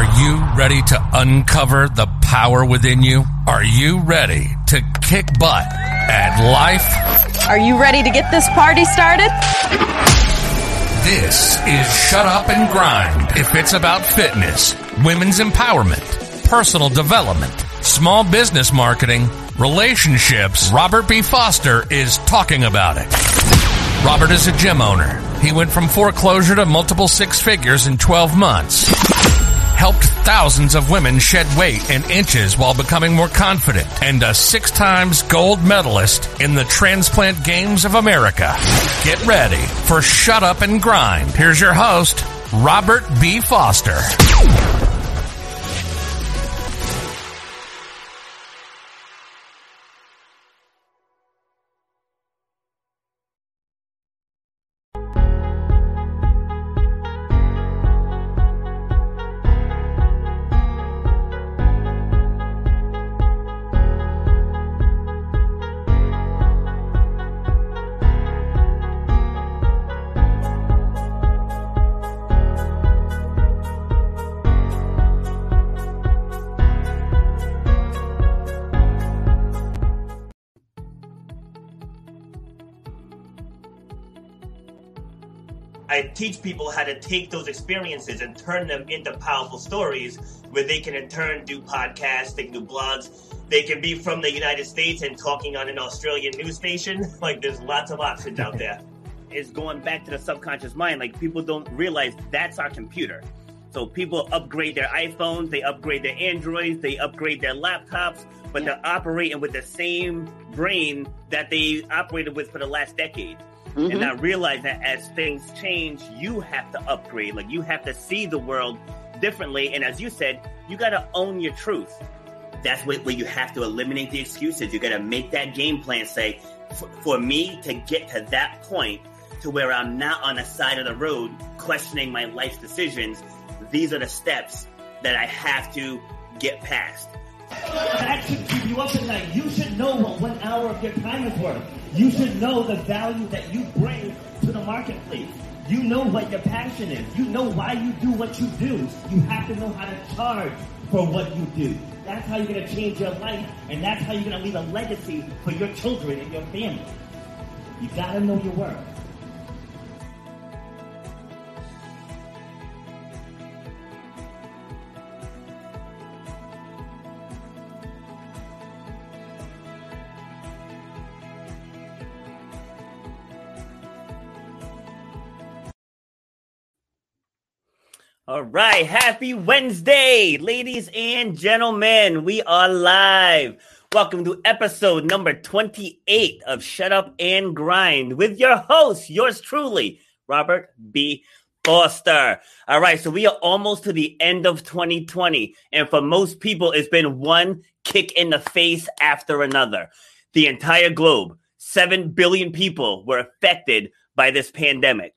Are you ready to uncover the power within you? Are you ready to kick butt at life? Are you ready to get this party started? This is Shut Up and Grind. If it's about fitness, women's empowerment, personal development, small business marketing, relationships, Robert B. Foster is talking about it. Robert is a gym owner. He went from foreclosure to multiple six figures in 12 months. Helped thousands of women shed weight and inches while becoming more confident. And a six times gold medalist in the Transplant Games of America. Get ready for Shut Up and Grind. Here's your host, Robert B. Foster. Teach people how to take those experiences and turn them into powerful stories where they can in turn do podcasts, they can do blogs, they can be from the United States and talking on an Australian news station. Like there's lots of options out there. It's going back to the subconscious mind. Like people don't realize that's our computer. So people upgrade their iPhones, they upgrade their Androids, they upgrade their laptops, but they're operating with the same brain that they operated with for the last decade. Mm-hmm. And I realize that as things change, you have to upgrade. Like you have to see the world differently. And as you said, you got to own your truth. That's what, where you have to eliminate the excuses. You got to make that game plan say, for, for me to get to that point to where I'm not on the side of the road questioning my life decisions, these are the steps that I have to get past. That should keep you up at night. You should know what one hour of your time is worth. You should know the value that you bring to the marketplace. You know what your passion is. You know why you do what you do. You have to know how to charge for what you do. That's how you're going to change your life, and that's how you're going to leave a legacy for your children and your family. You got to know your worth. All right, happy Wednesday, ladies and gentlemen. We are live. Welcome to episode number 28 of Shut Up and Grind with your host, yours truly, Robert B. Foster. All right, so we are almost to the end of 2020, and for most people, it's been one kick in the face after another. The entire globe, 7 billion people were affected by this pandemic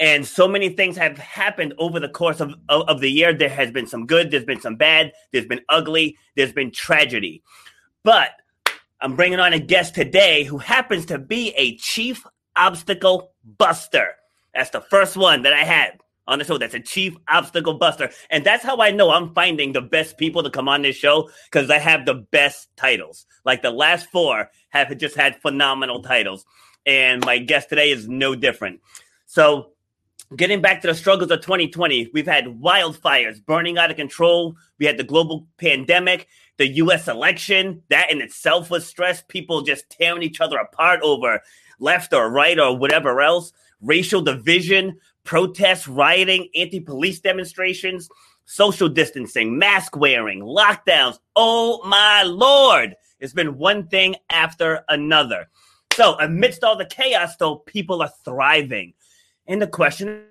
and so many things have happened over the course of, of, of, the year. There has been some good, there's been some bad, there's been ugly, there's been tragedy. But I'm bringing on a guest today who happens to be a chief obstacle buster. That's the first one that I had on the show. That's a chief obstacle buster. And that's how I know I'm finding the best people to come on this show because I have the best titles. Like the last four have just had phenomenal titles. And my guest today is no different. So, getting back to the struggles of 2020, we've had wildfires burning out of control. We had the global pandemic, the US election. That in itself was stress. People just tearing each other apart over left or right or whatever else. Racial division, protests, rioting, anti police demonstrations, social distancing, mask wearing, lockdowns. Oh my Lord. It's been one thing after another. So, amidst all the chaos, though, people are thriving. And the question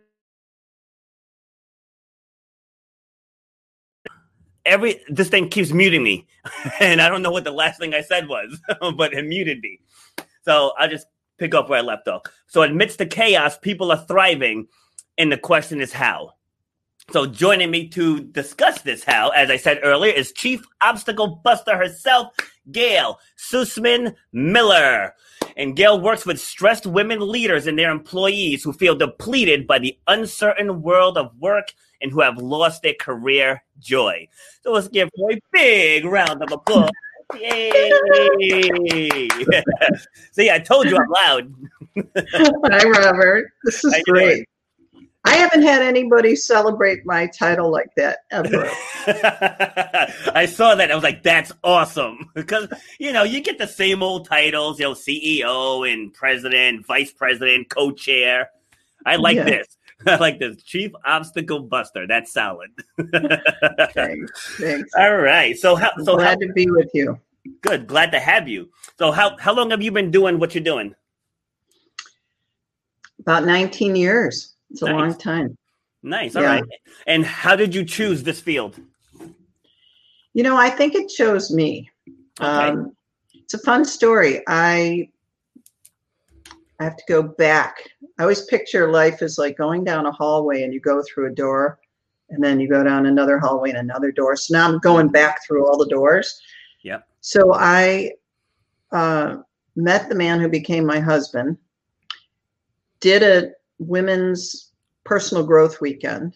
every this thing keeps muting me. and I don't know what the last thing I said was, but it muted me. So I'll just pick up where I left off. So amidst the chaos, people are thriving, and the question is how. So joining me to discuss this how, as I said earlier, is Chief Obstacle Buster herself, Gail Sussman Miller. And Gail works with stressed women leaders and their employees who feel depleted by the uncertain world of work and who have lost their career joy. So let's give her a big round of applause. Yay! See, I told you I'm loud. Hi, Robert. This is great. I haven't had anybody celebrate my title like that ever. I saw that. I was like, that's awesome. Because, you know, you get the same old titles, you know, CEO and president, vice president, co chair. I like yeah. this. I like this. Chief Obstacle Buster. That's solid. thanks. Thanks. All right. So, how, so glad how, to be with you. Good. Glad to have you. So, how, how long have you been doing what you're doing? About 19 years. It's nice. a long time. Nice. All yeah. right. And how did you choose this field? You know, I think it chose me. Okay. Um, it's a fun story. I I have to go back. I always picture life as like going down a hallway and you go through a door and then you go down another hallway and another door. So now I'm going back through all the doors. Yep. So I uh, met the man who became my husband, did a women's personal growth weekend.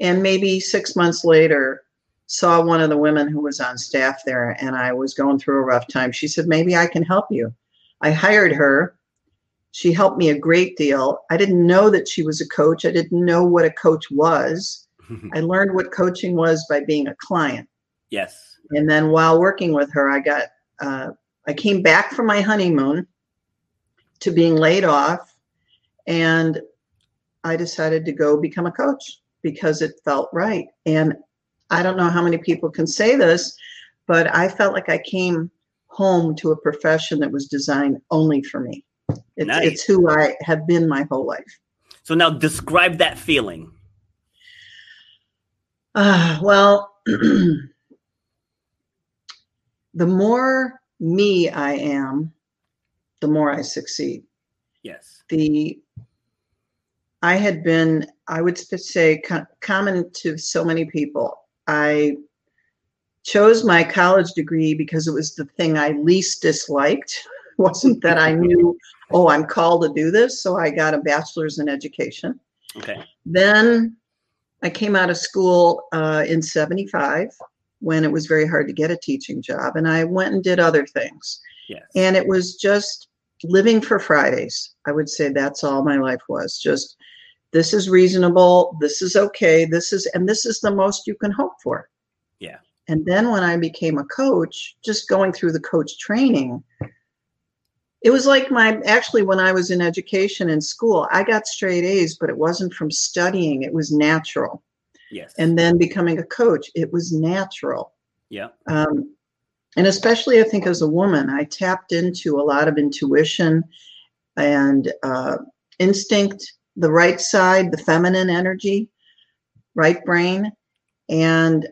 And maybe six months later, saw one of the women who was on staff there, and I was going through a rough time. She said, Maybe I can help you. I hired her. She helped me a great deal. I didn't know that she was a coach, I didn't know what a coach was. I learned what coaching was by being a client. Yes. And then while working with her, I got, uh, I came back from my honeymoon to being laid off and I decided to go become a coach because it felt right. And I don't know how many people can say this, but I felt like I came home to a profession that was designed only for me. It's, nice. it's who I have been my whole life. So now describe that feeling. Uh, well, the more me I am, the more I succeed. Yes. The I had been, I would say, common to so many people. I chose my college degree because it was the thing I least disliked. It wasn't that I knew, oh, I'm called to do this. So I got a bachelor's in education. Okay. Then I came out of school uh, in 75 when it was very hard to get a teaching job. And I went and did other things. Yes. And it was just living for Fridays. I would say that's all my life was just this is reasonable, this is okay, this is, and this is the most you can hope for. Yeah. And then when I became a coach, just going through the coach training, it was like my actually when I was in education in school, I got straight A's, but it wasn't from studying, it was natural. Yes. And then becoming a coach, it was natural. Yeah. Um, and especially, I think as a woman, I tapped into a lot of intuition and uh, instinct, the right side, the feminine energy, right brain, and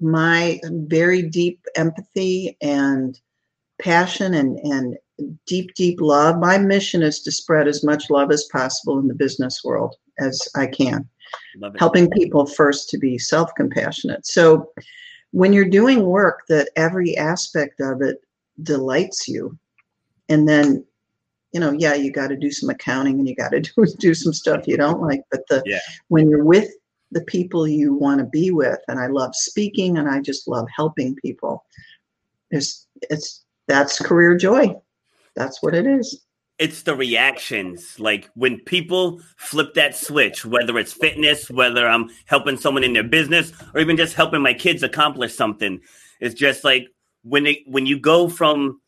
my very deep empathy and passion and, and deep, deep love. My mission is to spread as much love as possible in the business world as I can, helping people first to be self compassionate. So, when you're doing work that every aspect of it delights you and then you know yeah you got to do some accounting and you got to do, do some stuff you don't like but the yeah. when you're with the people you want to be with and i love speaking and i just love helping people it's it's that's career joy that's what it is it's the reactions. Like when people flip that switch, whether it's fitness, whether I'm helping someone in their business, or even just helping my kids accomplish something. It's just like when it when you go from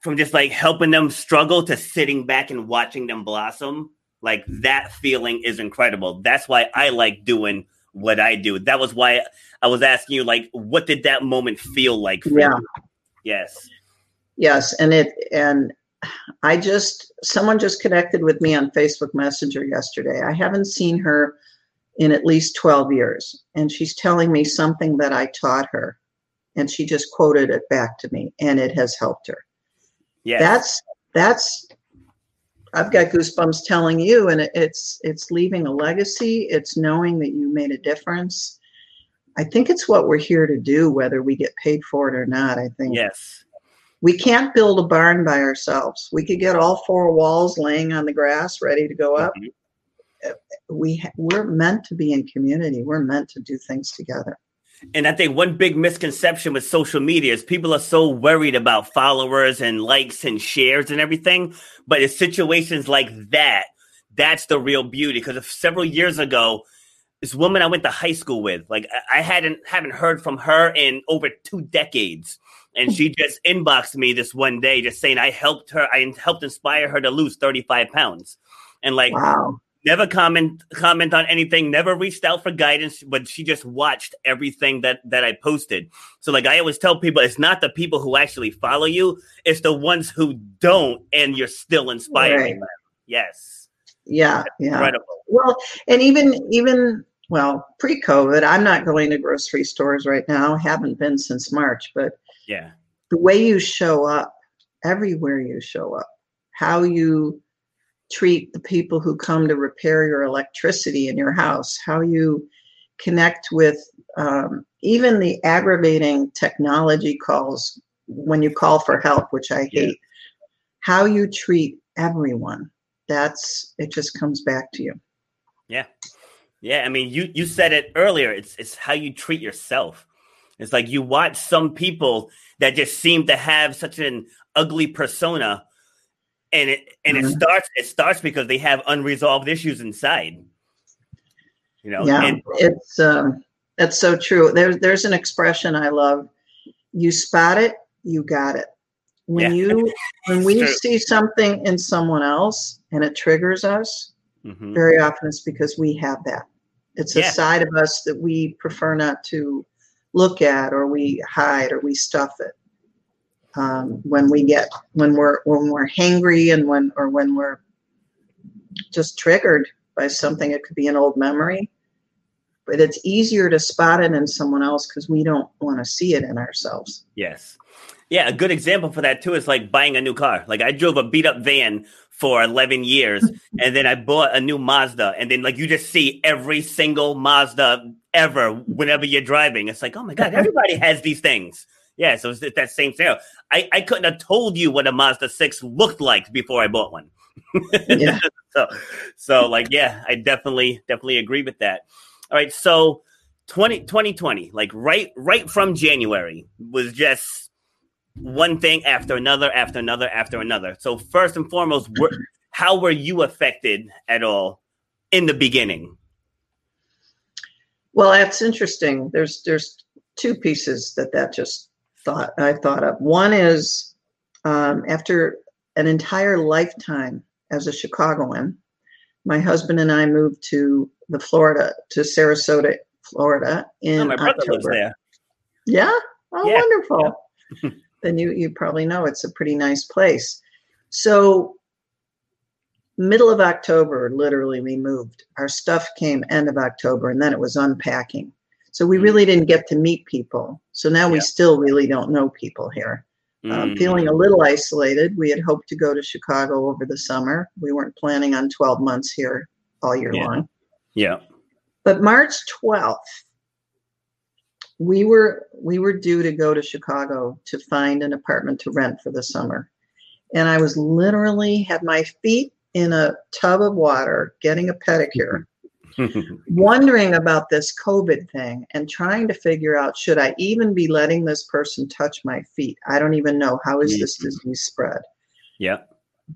from just like helping them struggle to sitting back and watching them blossom, like mm-hmm. that feeling is incredible. That's why I like doing what I do. That was why I was asking you, like, what did that moment feel like? yeah. You? Yes. Yes, and it and I just, someone just connected with me on Facebook Messenger yesterday. I haven't seen her in at least 12 years. And she's telling me something that I taught her. And she just quoted it back to me, and it has helped her. Yeah. That's, that's, I've got goosebumps telling you, and it's, it's leaving a legacy. It's knowing that you made a difference. I think it's what we're here to do, whether we get paid for it or not. I think Yes. we can't build a barn by ourselves. We could get all four walls laying on the grass, ready to go up. Mhm. We ha- we're meant to be in community. We're meant to do things together. And I think one big misconception with social media is people are so worried about followers and likes and shares and everything. But in situations like that, that's the real beauty. Because several years ago, this woman I went to high school with, like I hadn't haven't heard from her in over two decades. And she just inboxed me this one day, just saying I helped her, I helped inspire her to lose 35 pounds. And like Wow. Never comment comment on anything never reached out for guidance but she just watched everything that that i posted so like i always tell people it's not the people who actually follow you it's the ones who don't and you're still inspiring Right. them yes Yeah, yeah. incredible Well, and even even well, pre-COVID, I'm not going to grocery stores right now. Haven't been since March, but yeah the way you show up, everywhere you show up, how you treat the people who come to repair your electricity in your house, how you connect with um, even the aggravating technology calls when you call for help, which I Yeah. hate. How you treat everyone. That's it. Just comes back to you. yeah yeah i mean you you said it earlier it's it's how you treat yourself it's like you watch some people that just seem to have such an ugly persona and it and it Mhm. starts it starts because they have unresolved issues inside you know yeah and it's um that's so true there's there's an expression i love you spot it you got it when Yeah. you when we true. see something in someone else and it triggers us Mhm. very often it's because we have that it's a side of us that we prefer not to look at or we hide or we stuff it um, when we get when we're when we're hangry and when or when we're just triggered by something it could be an old memory but it's easier to spot it in someone else because we don't want to see it in ourselves Yes. Yeah, a good example for that too is like buying a new car. Like I drove a beat up van for 11 years and then I bought a new Mazda and then like you just see every single Mazda ever whenever you're driving. It's like, "Oh my god, everybody has these things." Yeah, so it's that same scenario. I I couldn't have told you what a Mazda 6 looked like before I bought one. Yeah. so so like yeah, I definitely definitely agree with that. All right, so 20, 2020, like right right from January was just one thing after another after another after another. So first and foremost, were, how were you affected at all in the beginning? well that's interesting there's there's two pieces that that just thought i thought of one is um, after an entire lifetime as a chicagoan my husband and i moved to the florida to sarasota florida in Oh, my brother lives October. there. Yeah. Oh, Yeah. wonderful. then you you probably know it's a pretty nice place. So middle of October, literally, we moved. Our stuff came end of October, and then it was unpacking. So we Mm. really didn't get to meet people. So now we still really don't know people here. Mm, feeling a little isolated. We had hoped to go to Chicago over the summer. We weren't planning on 12 months here all year Yeah. long. yeah. But March 12th, we were we were due to go to Chicago to find an apartment to rent for the summer. And I was literally had my feet in a tub of water getting a pedicure, wondering about this COVID thing and trying to figure out should I even be letting this person touch my feet? I don't even know how is this Mhm. disease spread. yeah.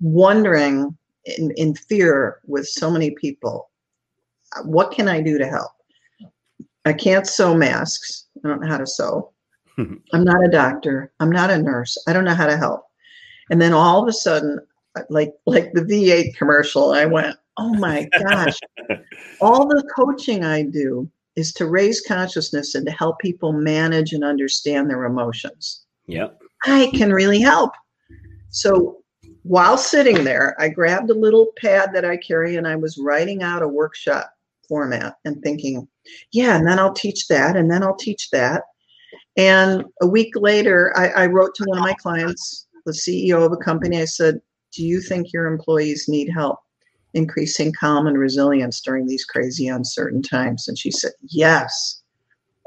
Wondering in, in fear with so many people, what can I do to help? I can't sew masks. I don't know how to sew. I'm not a doctor. I'm not a nurse. I don't know how to help. And then all of a sudden, like like the V8 commercial, I went, "Oh my gosh. all the coaching I do is to raise consciousness and to help people manage and understand their emotions. Yeah. I can really help." So while sitting there, I grabbed a little pad that I carry and I was writing out a workshop format and thinking, yeah, and then I'll teach that, and then I'll teach that. And a week later, I, I wrote to one of my clients, the CEO of a company. I said, Do you think your employees need help increasing calm and resilience during these crazy, uncertain times? And she said, Yes.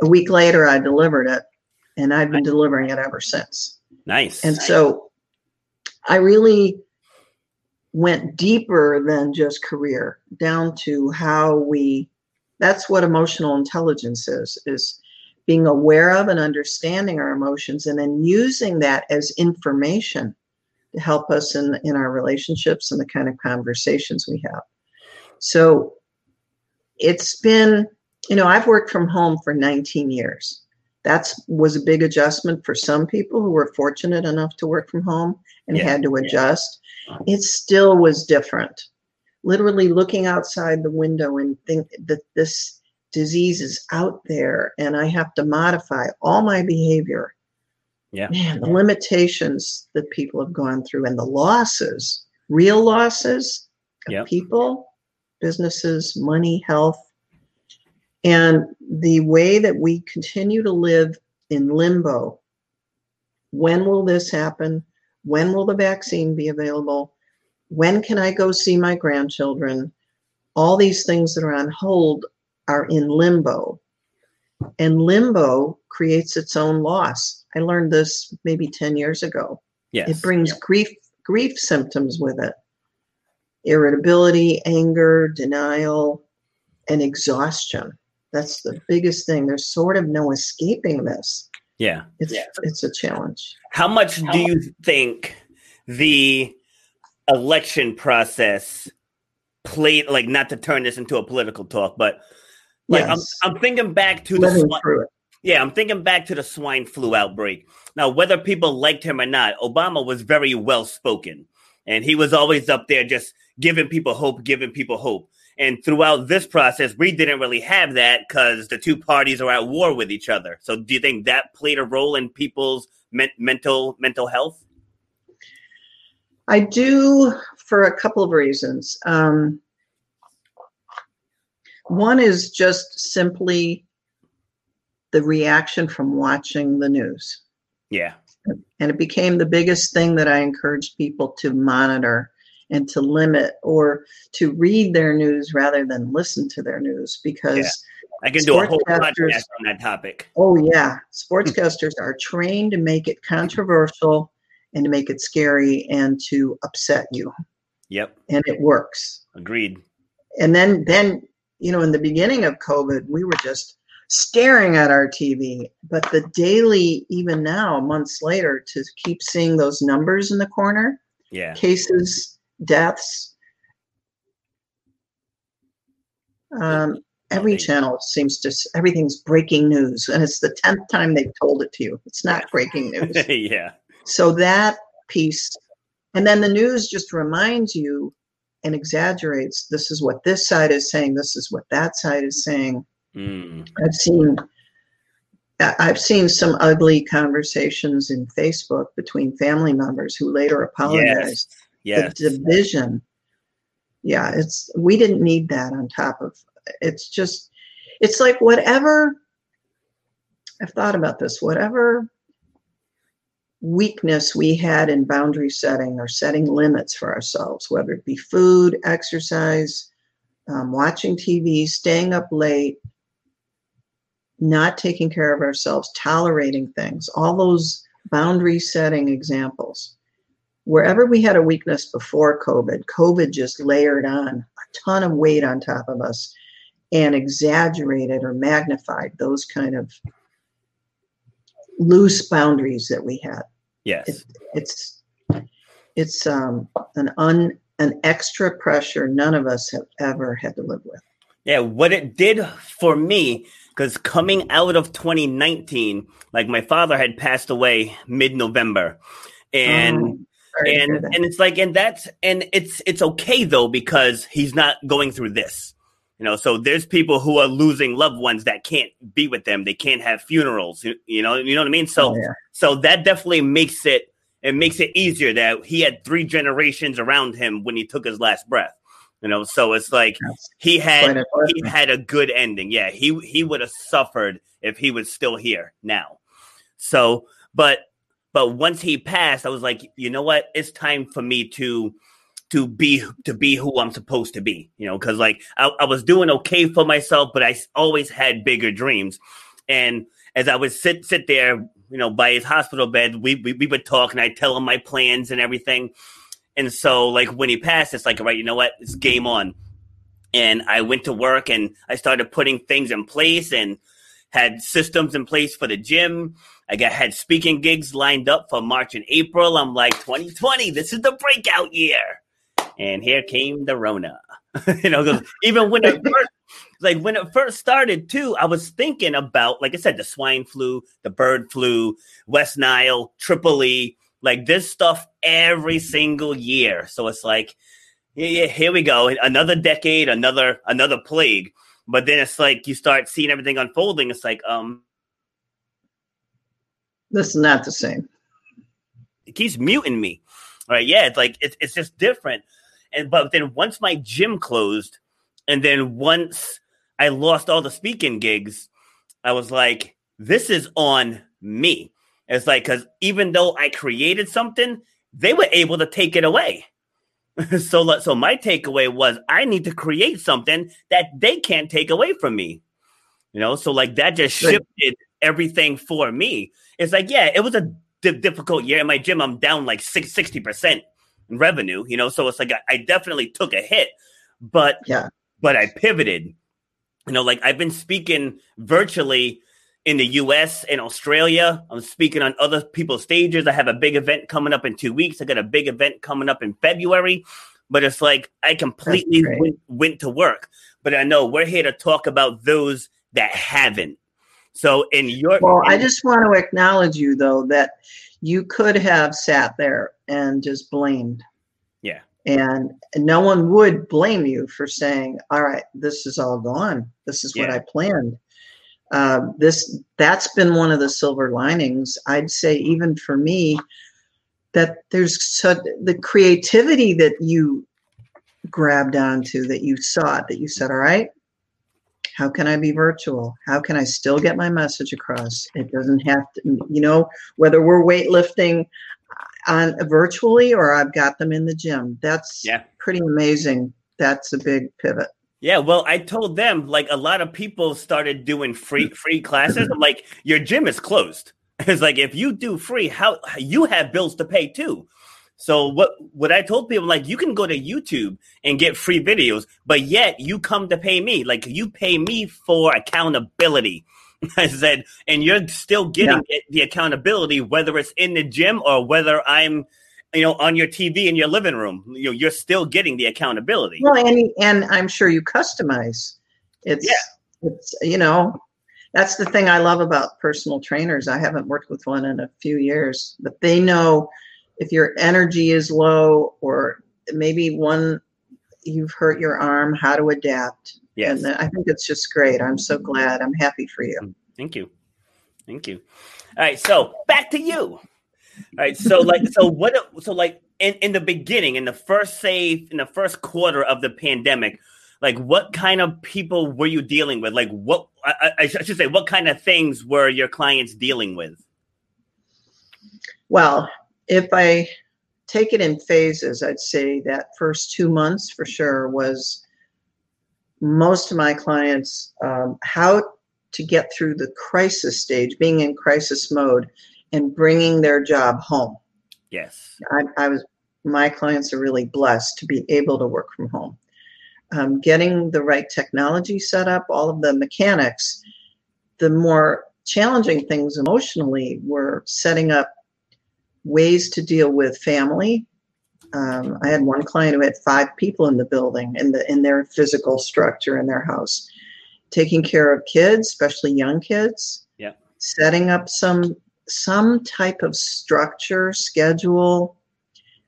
a week later, I delivered it, and I've been delivering it ever since. Nice. And so I really went deeper than just career down to how we that's what emotional intelligence is is being aware of and understanding our emotions and then using that as information to help us in in our relationships and the kind of conversations we have. So it's been you know i've worked from home for 19 years. That's was a big adjustment for some people who were fortunate enough to work from home and Yeah, had to adjust. It still was different. Literally looking outside the window and think that this disease is out there and i have to modify all my behavior Yeah. man the limitations that people have gone through and the losses real losses of Yep. people businesses money health and the way that we continue to live in limbo. When will this happen? When will the vaccine be available? When can i go see my grandchildren? All these things that are on hold are in limbo. And limbo creates its own loss i learned this maybe 10 years ago yes. it brings grief grief symptoms with it irritability anger denial and exhaustion that's the biggest thing there's sort of no escaping this yeah. it's Yeah. it's a challenge How much do you think the election process played like not to turn this into a political talk, but like Yes. I'm I'm thinking back to the living swi- through it yeah, I'm thinking back to the swine flu outbreak. Now, whether people liked him or not, Obama was very well spoken. And he was always up there just giving people hope, giving people hope. And throughout this process, we didn't really have that because the two parties are at war with each other. So, do you think that played a role in people's men- mental mental health? I do for a couple of reasons. Um, one is just simply the reaction from watching the news. Yeah, And it became the biggest thing that I encouraged people to monitor and to limit or to read their news rather than listen to their news because, Yeah. I can do a whole podcast on that topic. oh, yeah, sportscasters are trained to make it controversial and to make it scary and to upset you. Yep, And it works. agreed. and then then you know in the beginning of covid we were just staring at our tv but the daily even now months later to keep seeing those numbers in the corner Yeah, cases deaths um, every channel seems to everything's breaking news and it's the 10th time they've told it to you. It's not breaking news. Yeah, so that piece and then the news just reminds you and exaggerates this is what this side is saying this is what that side is saying mm. i've seen i've seen some ugly conversations in facebook between family members who later apologized. Yes, the division. Yeah it's we didn't need that on top of it's just it's like whatever i've thought about this whatever weakness we had in boundary setting or setting limits for ourselves whether it be food exercise um, watching tv staying up late not taking care of ourselves tolerating things all those boundary setting examples wherever we had a weakness before COVID, COVID just layered on a ton of weight on top of us and exaggerated or magnified those kind of loose boundaries that we had. yes. It's it's um, an un an extra pressure none of us have ever had to live with. Yeah, what it did for me, because coming out of 2019, like my father had passed away mid November. And hear and and it's like and that's and it's it's okay though because he's not going through this. You know, so there's people who are losing loved ones that can't be with them. They can't have funerals. You, you know, you know what I mean? So Oh, yeah. so that definitely makes it it makes it easier that he had three generations around him when he took his last breath. You know, so it's like he had he had a good ending. Yeah, he he would have suffered if he was still here now. So, but but once he passed, I was like, you know what? It's time for me to to be to be who I'm supposed to be. You know, because like I, I was doing okay for myself, but I always had bigger dreams. And as I would sit sit there, you know, by his hospital bed, we we, we would talk, and I tell him my plans and everything. And so, like when he passed, it's like, right, you know what? It's game on. And I went to work and I started putting things in place and had systems in place for the gym. I got had speaking gigs lined up for March and April. I'm like, 2020, this is the breakout year. And here came the Rona. you know, even when it first, like when it first started too, I was thinking about, like I said, the swine flu, the bird flu, West Nile, Tripoli, like this stuff every single year. So it's like, yeah, yeah, here we go, another decade, another another plague. But then it's like you start seeing everything unfolding. It's like, um, this is not the same. It keeps muting me. All right, yeah, it's like it's it's just different. And but then once my gym closed, and then once I lost all the speaking gigs, I was like, this is on me. It's like because even though I created something, they were able to take it away. so, so my takeaway was I need to create something that they can't take away from me. You know, so like that just shifted everything for me. It's like, yeah, it was a difficult year in my gym. I'm down like 60 percent in revenue. You know, so it's like I, I definitely took a hit, but yeah, but I pivoted. You know, like I've been speaking virtually in the US and Australia. I'm speaking on other people's stages. I have a big event coming up in two weeks. I got a big event coming up in February. But it's like I completely went, went to work. But I know we're here to talk about those that haven't. So in your well, in, I just want to acknowledge you though that you could have sat there and just blamed. Yeah. And no one would blame you for saying, "All right, this is all gone. This is yeah. what I planned." Uh, this that's been one of the silver linings. I'd say even for me that there's such the creativity that you grabbed onto that you sought that you said all right how can i be virtual? How can i still get my message across? It doesn't have to you know whether we're weightlifting on virtually or i've got them in the gym. That's yeah. pretty amazing. That's a big pivot yeah, well, I told them like a lot of people started doing free free classes. I'm like, your gym is closed. It's like if you do free, how you have bills to pay too. So what what I told people like you can go to YouTube and get free videos, but yet you come to pay me. Like you pay me for accountability. I said, and you're still getting yeah. the accountability whether it's in the gym or whether I'm you know on your tv in your living room you know you're still getting the accountability. Well and and i'm sure you customize. It's yeah. it's you know that's the thing i love about personal trainers. I haven't worked with one in a few years but they know if your energy is low or maybe one you've hurt your arm how to adapt. Yes. and i think it's just great. I'm so glad. I'm happy for you. Thank you. Thank you. All right so back to you right. So like so what so like in, in the beginning, in the first say in the first quarter of the pandemic, like what kind of people were you dealing with? Like what I, I should say, what kind of things were your clients dealing with? Well, if I take it in phases, I'd say that first two months for sure was most of my clients um, how to get through the crisis stage, being in crisis mode, and bringing their job home. Yes. I, I was, my clients are really blessed to be able to work from home. Um, getting the right technology set up, all of the mechanics, the more challenging things emotionally were setting up ways to deal with family. Um, I had one client who had five people in the building in the in their physical structure in their house, taking care of kids, especially young kids. Yeah. Setting up some some type of structure, schedule.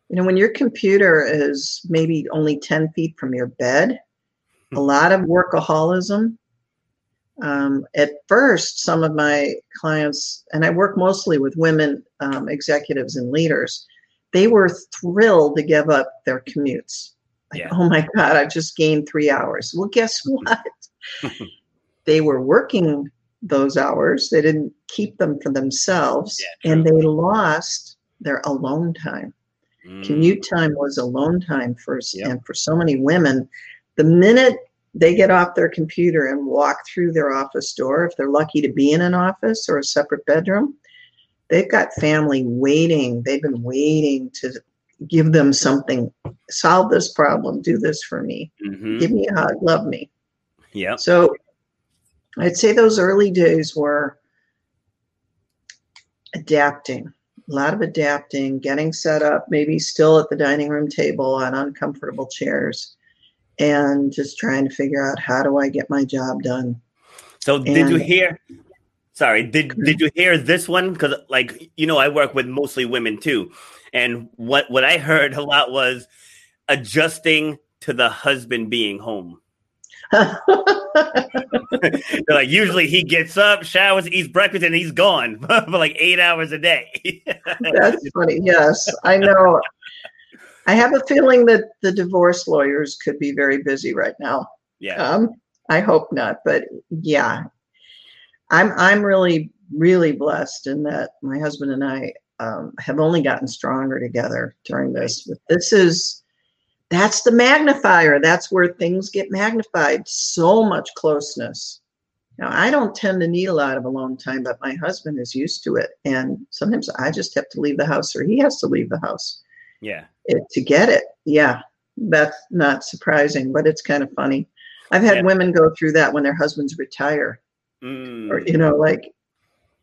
You know, when your computer is maybe only 10 feet from your bed, a hmm. lot of workaholism. Um, at first, some of my clients, and I work mostly with women um, executives and leaders, they were thrilled to give up their commutes. Like, yeah. oh my God, I've just gained three hours. Well, guess what? they were working those hours. They didn't keep them for themselves, yeah, and they lost their alone time. Mm. Commute time was alone time for yep. and for so many women. The minute they get off their computer and walk through their office door, if they're lucky to be in an office or a separate bedroom, they've got family waiting. They've been waiting to give them something, solve this problem, do this for me, Mhm. give me a hug, love me. Yeah. So I'd say those early days were adapting, a lot of adapting, getting set up, maybe still at the dining room table on uncomfortable chairs, and just trying to figure out how do I get my job done. So did you hear? Sorry, did did you hear this one? Because like you know, I work with mostly women too, and what what I heard a lot was adjusting to the husband being home. Like usually he gets up, showers, eats breakfast, and he's gone for like eight hours a day. That's funny. Yes, I know. I have a feeling that the divorce lawyers could be very busy right now. yeah, Um, I hope not, but yeah, I'm I'm really really blessed in that my husband and I um, have only gotten stronger together during this. This is that's the magnifier. That's where things get magnified. So much closeness. Now I don't tend to need a lot of alone time, but my husband is used to it, and sometimes I just have to leave the house, or he has to leave the house yeah, it, to get it. Yeah, that's not surprising, but it's kind of funny. I've had Yeah. women go through that when their husbands retire, Mm. or you know, like,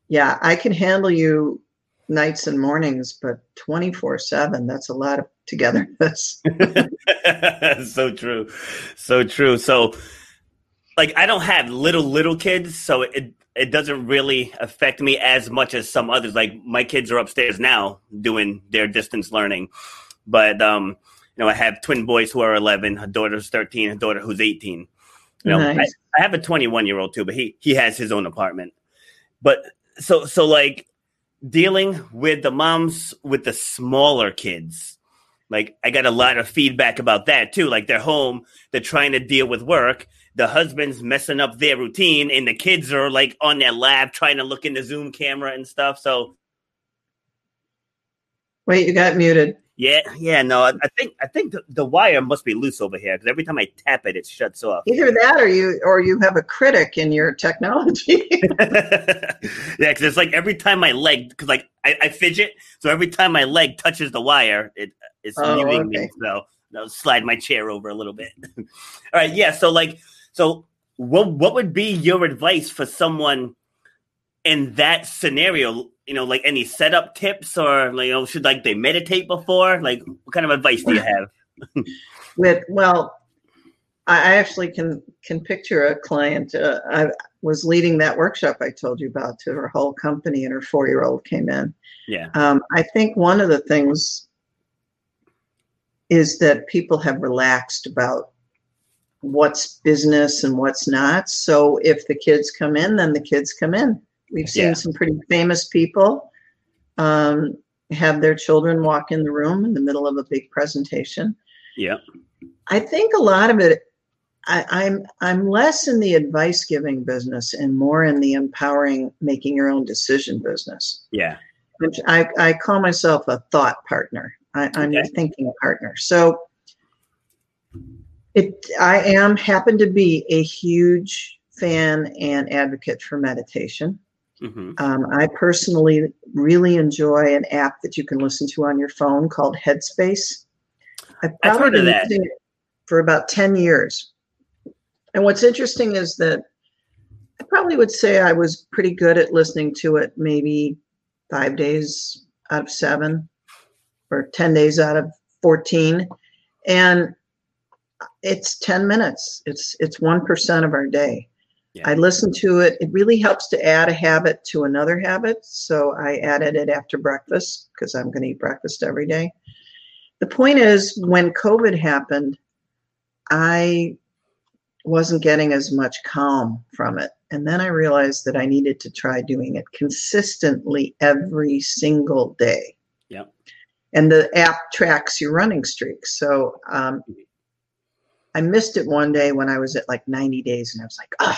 yeah, I can handle you nights and mornings, but twenty four seven, that's a lot of togetherness. so true, so true. So, like, I don't have little little kids, so it it doesn't really affect me as much as some others. Like, my kids are upstairs now doing their distance learning, but um, you know, I have twin boys who are eleven, a daughter's thirteen, a daughter who's eighteen. You know, Nice. I, I have a twenty-one year old too, but he he has his own apartment. But so so like dealing with the moms with the smaller kids. Like i got a lot of feedback about that too. Like they're home they're trying to deal with work. The husband's messing up their routine and the kids are like on their lab trying to look in the zoom camera and stuff so Wait, you got muted. Yeah yeah no i, I think i think the, the wire must be loose over here because every time i tap it it shuts off Either that, or you, or you have a critic in your technology. yeah, because it's like every time my leg, because like I, I fidget, so every time my leg touches the wire, it it's Oh, muting me. So I'll slide my chair over a little bit. All right, yeah. So like, so what what would be your advice for someone in that scenario? You know, like any setup tips, or like, you know, should like they meditate before? Like, what kind of advice do you have? with well i I actually can can picture a client uh, i was leading that workshop i told you about to her whole company and her four year old came in Yeah, um, i think one of the things is that people have relaxed about what's business and what's not so if the kids come in then the kids come in we've seen Yeah. some pretty famous people um, have their children walk in the room in the middle of a big presentation yeah, I think a lot of it, I, I'm I'm less in the advice giving business and more in the empowering, making your own decision business. yeah, Which I, I call myself a thought partner. I, I'm your Okay. thinking partner. So it I am happen to be a huge fan and advocate for meditation. Hmm Um, I personally really enjoy an app that you can listen to on your phone called Headspace. I've I've probably heard of been that. using it for about 10 years. And what's interesting is that I probably would say I was pretty good at listening to it maybe five days out of seven or 10 days out of 14. And it's 10 minutes. It's it's 1% of our day. Yeah. I listen to it. It really helps to add a habit to another habit. So I added it after breakfast because I'm going to eat breakfast every day. The point is, when COVID happened, I wasn't getting as much calm from it. And then I realized that I needed to try doing it consistently every single day. Yep. And the app tracks your running streak. So um, I missed it one day when I was at like 90 days and I was like, oh,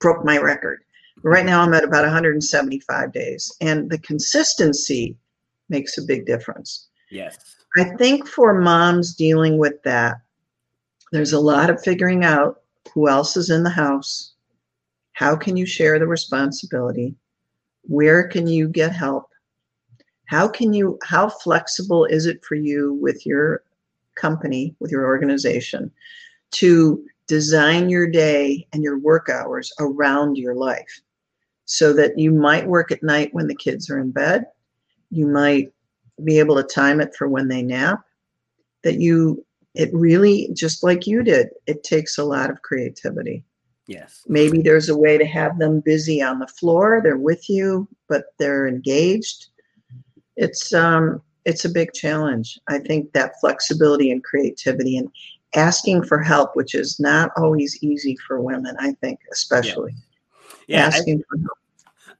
broke my record. Right now I'm at about 175 days. And the consistency makes a big difference. yes, I think for moms dealing with that, there's a lot of figuring out who else is in the house? How can you share the responsibility? Where can you get help? How can you, how flexible is it for you with your company, with your organization, to design your day and your work hours around your life so that you might work at night when the kids are in bed? You might be able to time it for when they nap. That you, it really, just like you did, it takes a lot of creativity. Yes. Maybe there's a way to have them busy on the floor. They're with you, but they're engaged. It's um it's a big challenge. I think that flexibility and creativity and asking for help, which is not always easy for women, I think, especially. Yeah, I, asking for help.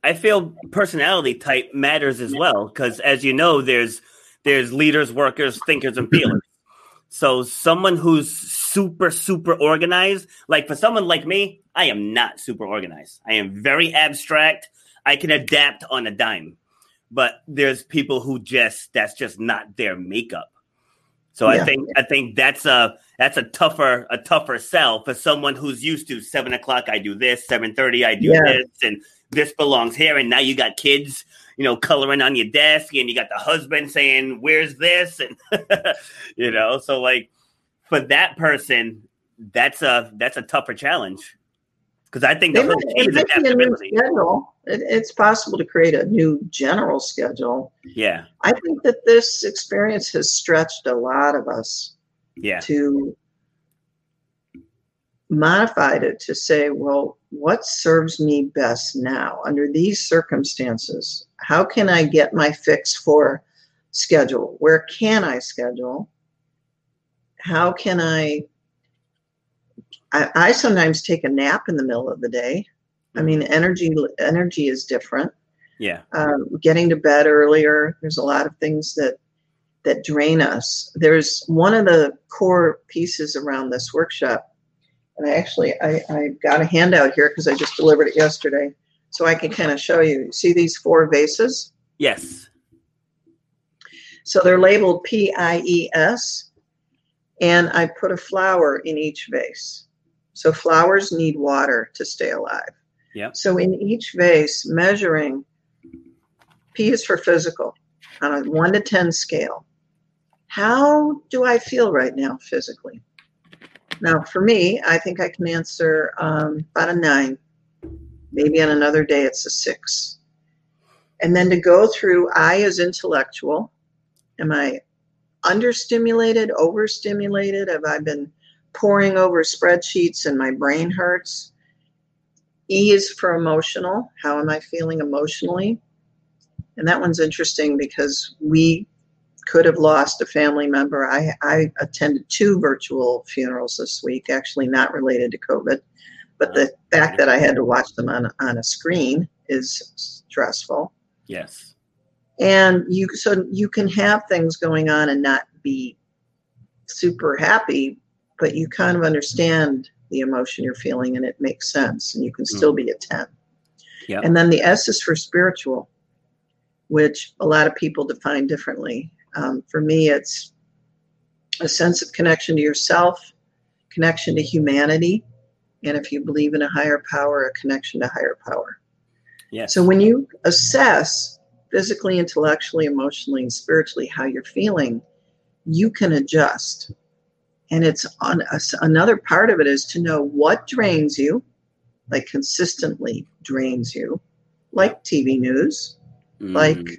I feel personality type matters as well because, as you know, there's there's leaders, workers, thinkers, and feelers. So someone who's super super organized, like for someone like me, I am not super organized. I am very abstract. I can adapt on a dime, but there's people who just that's just not their makeup. So I think I think that's a that's a tougher a tougher sell for someone who's used to seven o'clock. I do this, seven thirty. I do Yeah. this, and this belongs here. And now you got kids, you know, coloring on your desk, and you got the husband saying, "Where's this?" and you know, so like for that person, that's a that's a tougher challenge because I think the whole key is a new adaptability. schedule. It, it's possible to create a new general schedule. Yeah, I think that this experience has stretched a lot of us yeah, to modified it to say, well, what serves me best now under these circumstances? How can I get my fix for schedule? Where can I schedule? How can I? I, I sometimes take a nap in the middle of the day. I mean, energy energy is different. yeah, Um, getting to bed earlier. There's a lot of things that that drain us. There's one of the core pieces around this workshop, and I actually I, I got a handout here because I just delivered it yesterday, so I can kind of show you. See these four vases? yes, So they're labeled P I E S, and I put a flower in each vase. So flowers need water to stay alive. Yep. So in each vase, measuring P is for physical on a one to 10 scale. How do I feel right now physically? Now, for me, I think I can answer um, about a nine. Maybe on another day, it's a six. And then to go through I is intellectual. Am I understimulated, overstimulated? Have I been poring over spreadsheets and my brain hurts? E is for emotional. How am I feeling emotionally? And that one's interesting because we could have lost a family member. I, I attended two virtual funerals this week, actually not related to COVID, but the fact that I had to watch them on, on a screen is stressful yes, and you so you can have things going on and not be super happy but you kind of understand the emotion you're feeling and it makes sense and you can still be a 10 Yep. and then the s is for spiritual which a lot of people define differently um, for me it's a sense of connection to yourself connection to humanity and if you believe in a higher power a connection to higher power yes. so when you assess physically, intellectually, emotionally, and spiritually how you're feeling, you can adjust. And it's on us. Another part of it is to know what drains you, like consistently drains you, like TV news, like Mm,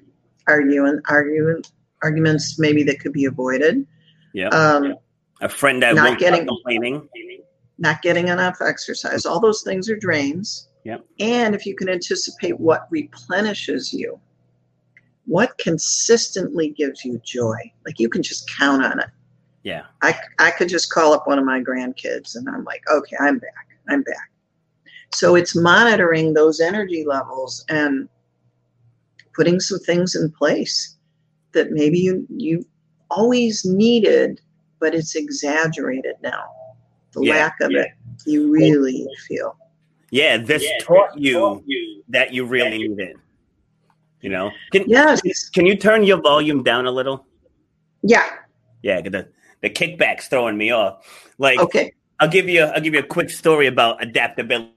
arguing, arguing, arguments maybe that could be avoided. yeah, Um, a friend that not getting- complaining. not getting enough exercise. All those things are drains. Yep. And if you can anticipate what replenishes you, what consistently gives you joy, like you can just count on it. Yeah, I, I could just call up one of my grandkids and I'm like, okay, I'm back. I'm back. So it's monitoring those energy levels and putting some things in place that maybe you, you always needed, but it's exaggerated now. The Yeah, lack of yeah. it, you really feel. yeah. This taught you that you really need it. You know, can Yes. can you turn your volume down a little? Yeah. Yeah, 'cause the kickback's throwing me off. Like Okay. I'll give you I'll give you a quick story about adaptability.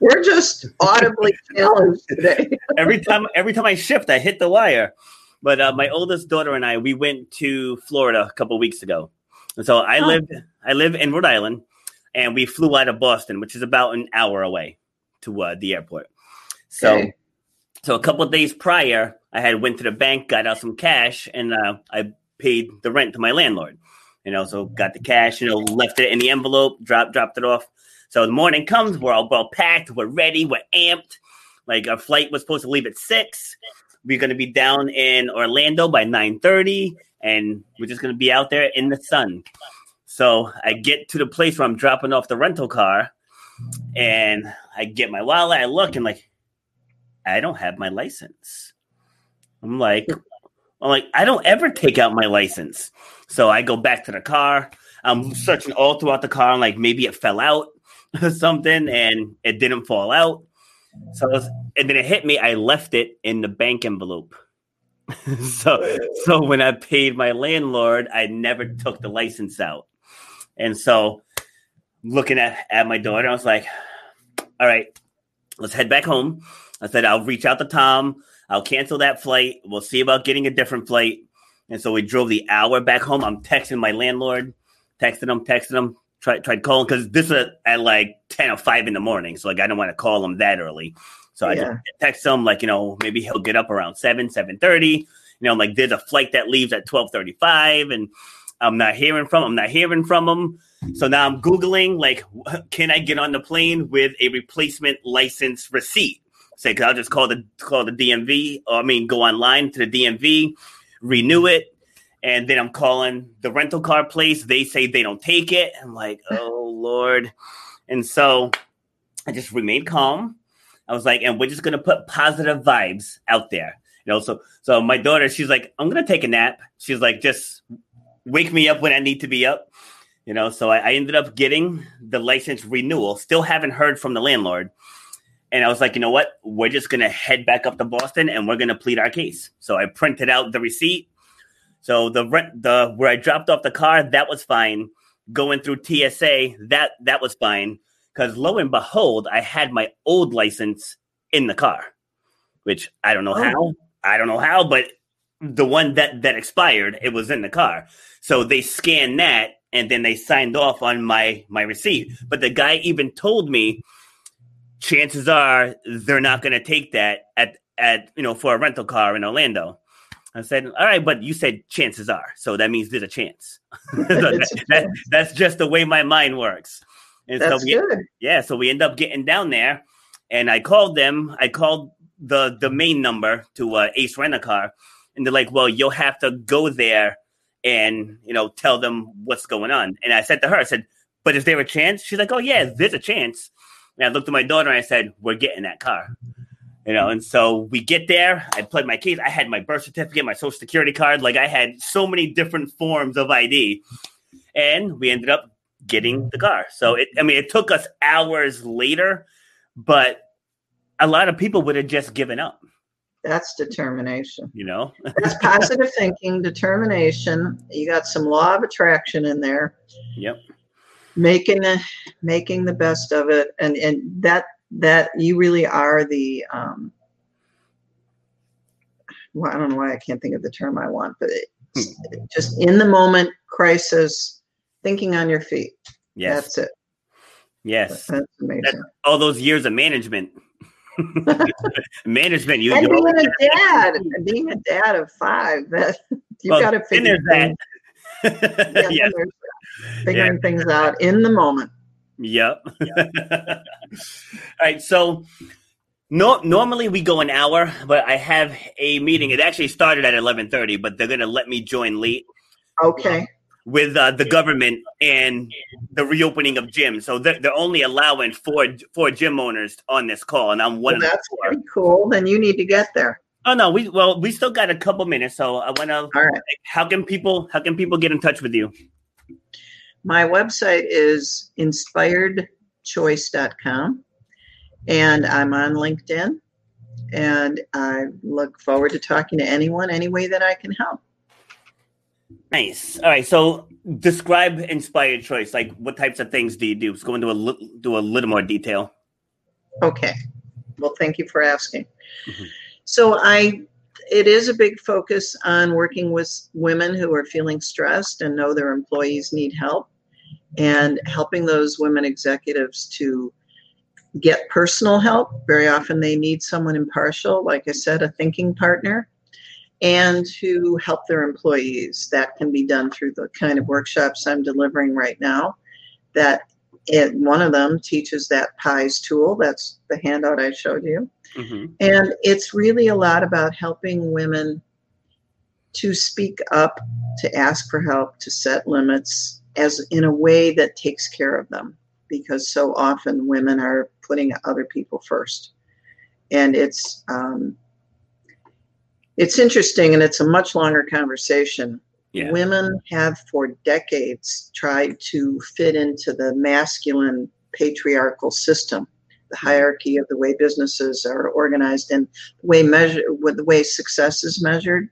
We're just audibly challenged today. every time every time I shift, I hit the wire. But uh, my oldest daughter and I, we went to Florida a couple weeks ago. And so I Oh. live I live in Rhode Island, and we flew out of Boston, which is about an hour away to uh, the airport. So Okay. So a couple days prior, I had went to the bank, got out some cash, and uh, I paid the rent to my landlord. You know, so got the cash, you know, left it in the envelope, dropped dropped it off. So the morning comes, we're all well packed, we're ready, we're amped. Like our flight was supposed to leave at six. We're gonna be down in Orlando by nine thirty, and we're just gonna be out there in the sun. So I get to the place where I'm dropping off the rental car, and I get my wallet. I look and like, I don't have my license. I'm like, I'm like, I don't ever take out my license. So I go back to the car. I'm searching all throughout the car. I'm like, maybe it fell out or something, and it didn't fall out. So, was, and then it hit me. I left it in the bank envelope. so, so when I paid my landlord, I never took the license out. And so, looking at at my daughter, I was like, "All right, let's head back home." I said, "I'll reach out to Tom. I'll cancel that flight. We'll see about getting a different flight." And so we drove the hour back home. I'm texting my landlord, texting him, texting him, tried tried calling because this is at like ten or five in the morning. So like I don't want to call him that early. So I Yeah. just text him like you know maybe he'll get up around seven seven thirty. You know I'm like there's a flight that leaves at twelve thirty five, and I'm not hearing from I'm not hearing from him. So now I'm googling like can I get on the plane with a replacement license receipt? Say, cause I'll just call the call the DMV, or I mean, go online to the DMV, renew it, and then I'm calling the rental car place. They say they don't take it. I'm like, oh lord, and so I just remained calm. I was like, and we're just gonna put positive vibes out there, you know. So, so my daughter, she's like, I'm gonna take a nap. She's like, just wake me up when I need to be up, you know. So I, I ended up getting the license renewal. Still haven't heard from the landlord. And I was like, you know what? We're just gonna head back up to Boston and we're gonna plead our case. So I printed out the receipt. So the rent, the where I dropped off the car, that was fine. Going through TSA, that that was fine. Because lo and behold, I had my old license in the car, which I don't know Oh. how. I don't know how, but the one that that expired, it was in the car. So they scanned that and then they signed off on my my receipt. But the guy even told me chances are they're not going to take that at at you know for a rental car in Orlando. I said, all right, but you said chances are, so that means there's a chance. So that- that- that's just the way my mind works. And That's so we, good. yeah, so we end up getting down there, and I called them. I called the the main number to uh, Ace Rent a Car, and they're like, "Well, you'll have to go there and you know tell them what's going on." And I said to her, "I said, but is there a chance?" She's like, "Oh yeah, there's a chance." And I looked at my daughter and I said, "We're getting that car." You know, and so we get there. I played my case. I had my birth certificate, my social security card. Like I had so many different forms of ID, and we ended up getting the car. So it, I mean, it took us hours later, but a lot of people would have just given up. That's determination. You know, That's positive thinking, determination. You got some law of attraction in there. Yep. Making the making the best of it, and and that that you really are the um. Well, I don't know why I can't think of the term I want, but it, just in the moment crisis, thinking on your feet. yes, That's it. yes. That's amazing. All those years of management, management. You, and you being a dad, being a dad of five, that you've Well, got to figure that. yeah, yes. there's that. figuring things out in the moment. Yep. All right. So, no, normally we go an hour, but I have a meeting. It actually started at eleven thirty, but they're going to let me join late Okay. with uh, the government and the reopening of gyms. So they're, they're only allowing four four gym owners on this call, and I'm one Well, of the that's four. pretty cool. Then you need to get there. Oh no, we well we still got a couple minutes, so I want to. All right. How can people how can people get in touch with you? My website is inspiredchoice.com and I'm on LinkedIn. And I look forward to talking to anyone any way that I can help. Nice. All right. So describe inspired choice. Like what types of things do you do? Let's go into a li- do a little more detail. Okay. Well, thank you for asking. Mm-hmm. So I it is a big focus on working with women who are feeling stressed and know their employees need help and helping those women executives to get personal help. Very often they need someone impartial, like I said, a thinking partner, and to help their employees. That can be done through the kind of workshops I'm delivering right now. That it, one of them teaches that PIES tool. That's the handout I showed you. Mm-hmm. And it's really a lot about helping women to speak up, to ask for help, to set limits as in a way that takes care of them because so often women are putting other people first. And it's um, it's interesting and it's a much longer conversation. Yeah. Women have for decades tried to fit into the masculine patriarchal system the hierarchy of the way businesses are organized and the way measure with the way success is measured.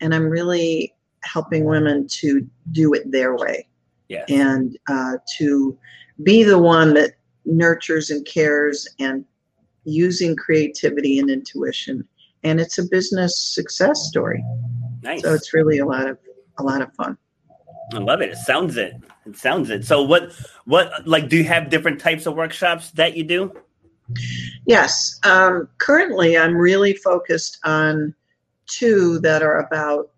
And I'm really helping women to do it their way. Yes. And uh, to be the one that nurtures and cares and using creativity and intuition. And it's a business success story. Nice. So it's really a lot of a lot of fun. I love it. It sounds it. It sounds it. So what what like do you have different types of workshops that you do? Yes. Um, currently I'm really focused on two that are about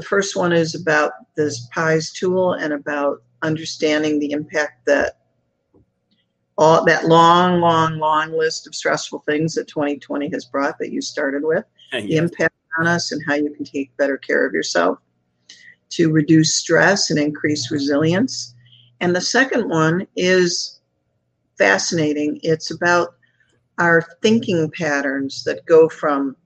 the first one is about this PIES tool and about understanding the impact that all that long, long, long list of stressful things that 2020 has brought that you started with, yes. the impact on us and how you can take better care of yourself to reduce stress and increase resilience. And the second one is fascinating. It's about our thinking patterns that go from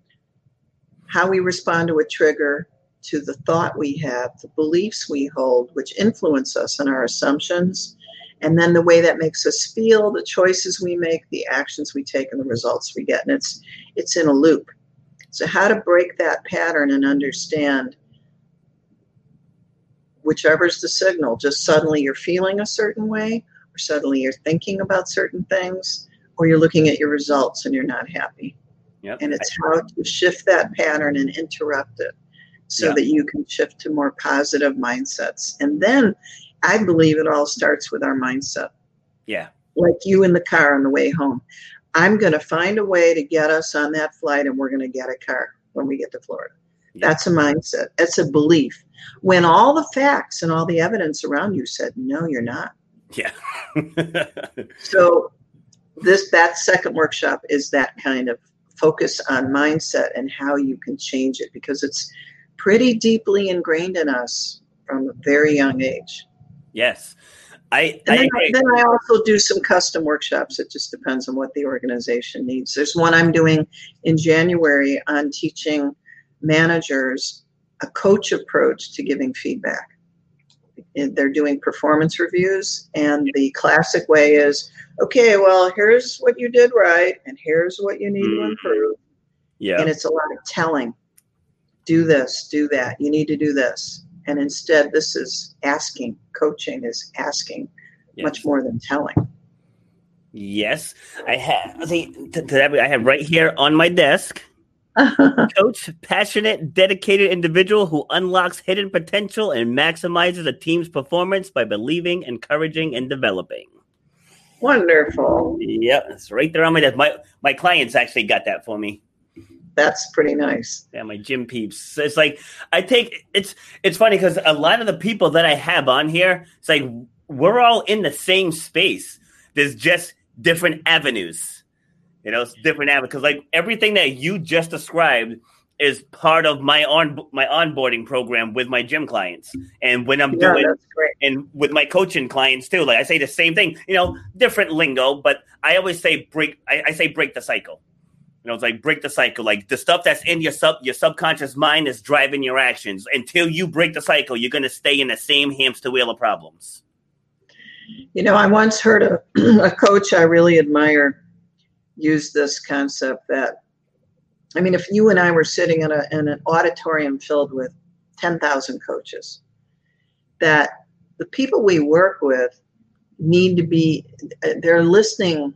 how we respond to a trigger to the thought we have, the beliefs we hold, which influence us and our assumptions, and then the way that makes us feel, the choices we make, the actions we take, and the results we get. And it's it's in a loop. So how to break that pattern and understand whichever's the signal, just suddenly you're feeling a certain way, or suddenly you're thinking about certain things, or you're looking at your results and you're not happy. Yep. And it's how to shift that pattern and interrupt it so yeah. that you can shift to more positive mindsets. And then I believe it all starts with our mindset. Yeah. Like you in the car on the way home. I'm going to find a way to get us on that flight and we're going to get a car when we get to Florida. Yeah. That's a mindset. That's a belief. When all the facts and all the evidence around you said, no, you're not. Yeah. so this that second workshop is that kind of focus on mindset and how you can change it because it's pretty deeply ingrained in us from a very young age. Yes. I, and then I, then I also do some custom workshops. It just depends on what the organization needs. There's one I'm doing in January on teaching managers a coach approach to giving feedback. They're doing performance reviews, and the classic way is okay, well, here's what you did right, and here's what you need mm-hmm. to improve. Yeah. And it's a lot of telling do this, do that, you need to do this. And instead, this is asking. Coaching is asking yes. much more than telling. Yes, I have. I think I have right here on my desk. Coach, passionate, dedicated individual who unlocks hidden potential and maximizes a team's performance by believing, encouraging, and developing. Wonderful. Yep, it's right there on my desk. My my clients actually got that for me that's pretty nice. Yeah, my gym peeps. It's like I take it's it's funny because a lot of the people that I have on here, it's like we're all in the same space. There's just different avenues. You know, it's different avenues because like everything that you just described is part of my on my onboarding program with my gym clients and when i'm yeah, doing and with my coaching clients too like i say the same thing you know different lingo but i always say break I, I say break the cycle you know, it's like break the cycle. Like the stuff that's in your sub your subconscious mind is driving your actions. Until you break the cycle, you're gonna stay in the same hamster wheel of problems. You know, I once heard a, a coach I really admire use this concept that I mean, if you and I were sitting in, a, in an auditorium filled with 10,000 coaches. That the people we work with need to be, they're listening.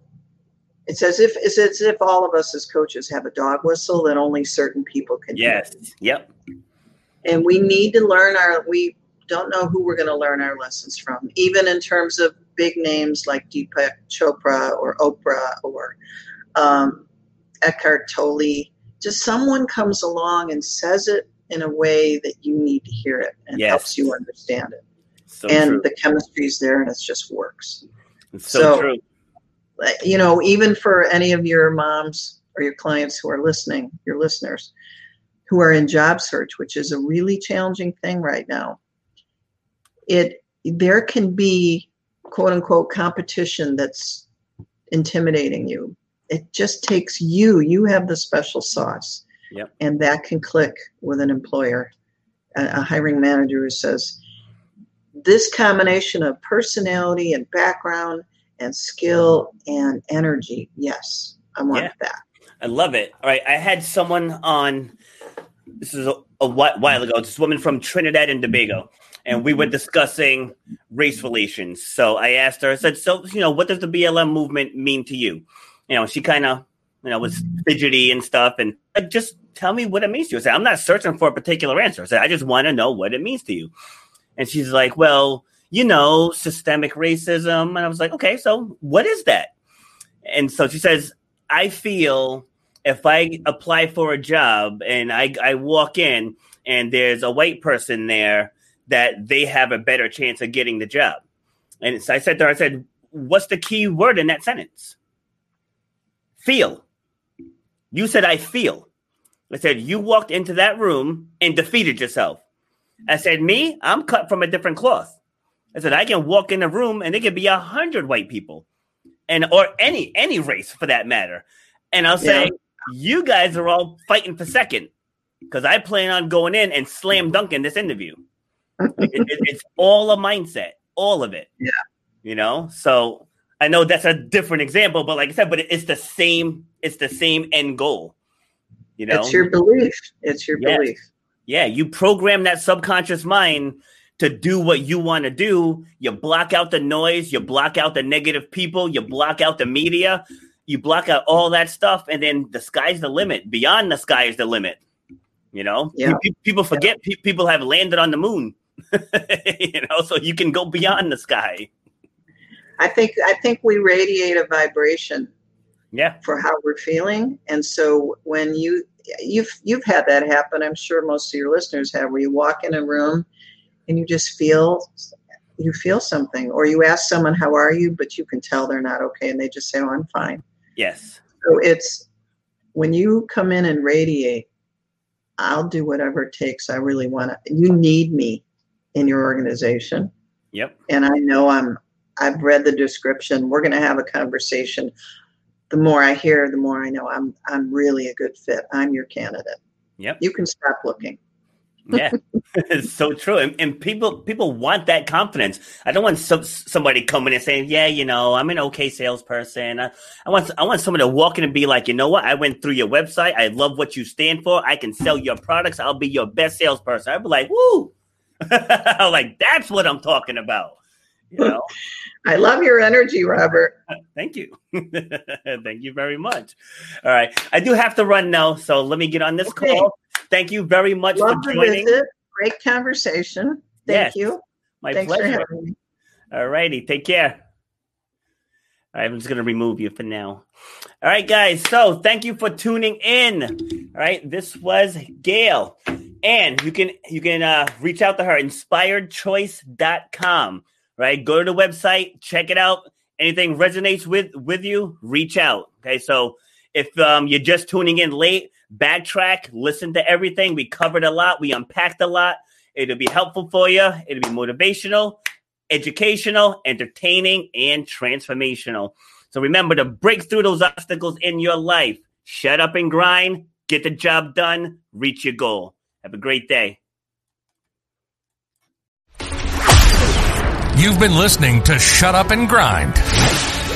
It's as if it's as if all of us as coaches have a dog whistle that only certain people can hear. Yes. Yep. And we need to learn our, we don't know who we're going to learn our lessons from, even in terms of big names like Deepak Chopra or Oprah or um, Eckhart Tolle. Just someone comes along and says it in a way that you need to hear it and Yes. helps you understand it. So and true. the chemistry's there and it just works. It's so, so- true. You know, even for any of your moms or your clients who are listening, your listeners who are in job search, which is a really challenging thing right now, it there can be quote unquote competition that's intimidating you. It just takes you. You have the special sauce. Yep. And that can click with an employer, a, a hiring manager who says, this combination of personality and background and skill and energy, yes, I want Yeah. that. I love it. All right, I had someone on. This is a, a while ago. This woman from Trinidad and Tobago, and we were mm-hmm. discussing race relations. So I asked her. I said, "So, you know, what does the BLM movement mean to you?" You know, she kind of, you know, was fidgety and stuff, and like, just tell me what it means to you. I said, "I'm not searching for a particular answer." I said, "I just want to know what it means to you." And she's like, "Well, you know, systemic racism." And I was like, "Okay, so what is that?" And so she says, I feel if I apply for a job and I, I walk in and there's a white person there, that they have a better chance of getting the job. And so I said to her, I said, What's the key word in that sentence? Feel. You said, I feel. I said, You walked into that room and defeated yourself. I said, Me, I'm cut from a different cloth. I said, I can walk in a room and there could be a hundred white people and or any any race for that matter. And I'll say, Yeah. you guys are all fighting for second because I plan on going in and slam dunking this interview. It- it- it's all a mindset, all of it. Yeah. you know. So I know that's a different example, but like I said, but it's the same. It's the same end goal. You know, It's your belief. It's your Yes. belief. yeah, you program that subconscious mind to do what you want to do. You block out the noise, you block out the negative people, you block out the media, you block out all that stuff, and then the sky's the limit. Beyond the sky is the limit. You know, Yeah. People forget pe- people have landed on the moon. you know, so you can go beyond the sky. I think I think we radiate a vibration Yeah, for how we're feeling. And so when you you've you've had that happen, I'm sure most of your listeners have, where you walk in a room and you just feel you feel something, or you ask someone how are you, but you can tell they're not okay, and they just say, "Oh, I'm fine." yes, So it's when you come in and radiate, I'll do whatever it takes. I really want to. You need me in your organization yep, and I know I'm I've read the description. We're going to have a conversation. The more I hear, the more I know I'm I'm really a good fit. I'm your candidate. yep. You can stop looking. Yeah, it's so true, and, and people people want that confidence. I don't want some, somebody coming and saying, "Yeah, you know, I'm an okay salesperson." I, I want I want someone to walk in and be like, "You know what? I went through your website. I love what you stand for. I can sell your products. I'll be your best salesperson." I'd be like, "Woo!" Like, "That's what I'm talking about." You know. I love your energy, Robert. Thank you. Thank you very much. All right. I do have to run now, so let me get on this Okay. call. Thank you very much Love for joining. visit. Great conversation. Thank Yes. you. My Thanks pleasure. for having me. All righty. Take care. All right, I'm just going to remove you for now. All right, guys. So thank you for tuning in. All right. This was Gail. And you can you can uh, reach out to her, inspiredchoice.com. Right. Go to the website, check it out. Anything resonates with with you, reach out. Okay. So if um, you're just tuning in late, backtrack, listen to everything. We covered a lot, we unpacked a lot. It'll be helpful for you, it'll be motivational, educational, entertaining, and transformational. So remember to break through those obstacles in your life. Shut up and grind, get the job done, reach your goal. Have a great day. You've been listening to Shut Up and Grind.